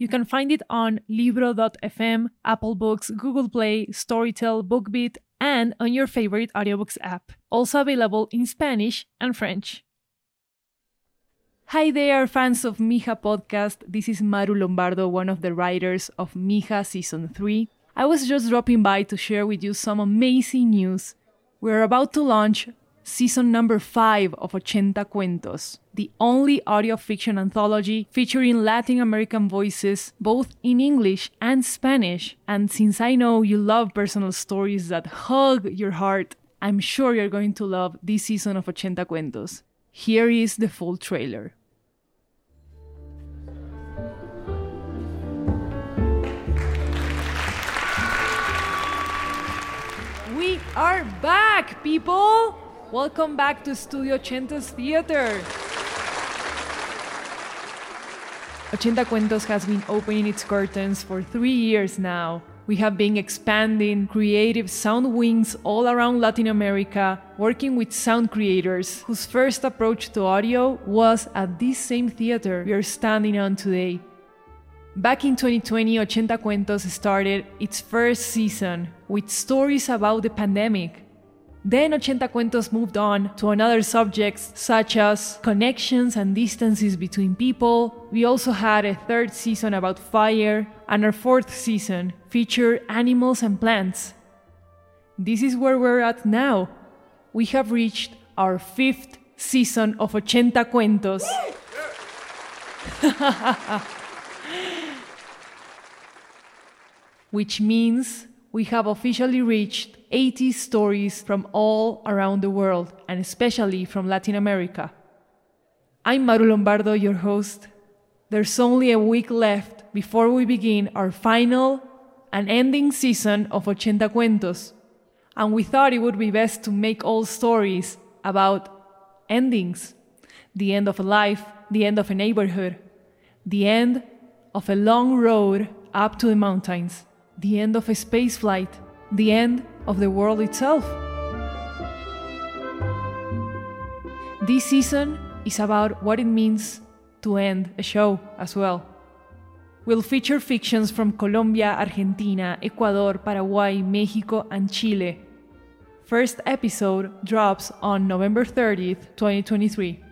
You can find it on Libro.fm, Apple Books, Google Play, Storytel, BookBeat, and on your favorite audiobooks app. Also available in Spanish and French. Hi there, fans of Mija podcast. This is Maru Lombardo, one of the writers of Mija Season 3. I was just dropping by to share with you some amazing news. We're about to launch season number 5 of Ochenta Cuentos, the only audio fiction anthology featuring Latin American voices both in English and Spanish. And since I know you love personal stories that hug your heart, I'm sure you're going to love this season of Ochenta Cuentos. Here is the full trailer. We are back, people! Welcome back to Studio Ochenta's Theater. Ochenta Cuentos has been opening its curtains for three years now. We have been expanding creative sound wings all around Latin America, working with sound creators whose first approach to audio was at this same theater we are standing on today. Back in 2020, Ochenta Cuentos started its first season with stories about the pandemic. Then Ochenta Cuentos moved on to another subjects such as connections and distances between people. We also had a third season about fire, and our fourth season featured animals and plants. This is where we're at now. We have reached our fifth season of Ochenta Cuentos. which means we have officially reached 80 stories from all around the world, and especially from Latin America. I'm Maru Lombardo, your host. There's only a week left before we begin our final and ending season of Ochenta Cuentos, and we thought it would be best to make all stories about endings the end of a life, the end of a neighborhood, the end of a long road up to the mountains the end of a space flight, the end of the world itself. This season is about what it means to end a show as well. We'll feature fictions from Colombia, Argentina, Ecuador, Paraguay, Mexico, and Chile. First episode drops on November 30th, 2023.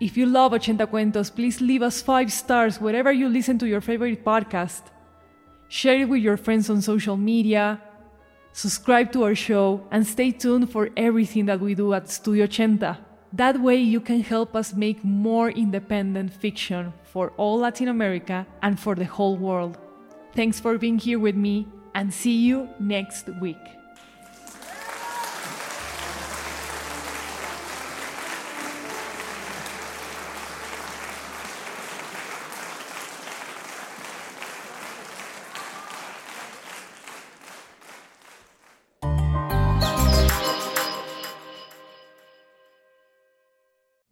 If you love Ochenta Cuentos, please leave us 5 stars wherever you listen to your favorite podcast share it with your friends on social media, subscribe to our show, and stay tuned for everything that we do at Studio Ochenta. That way, you can help us make more independent fiction for all Latin America and for the whole world. Thanks for being here with me, and see you next week.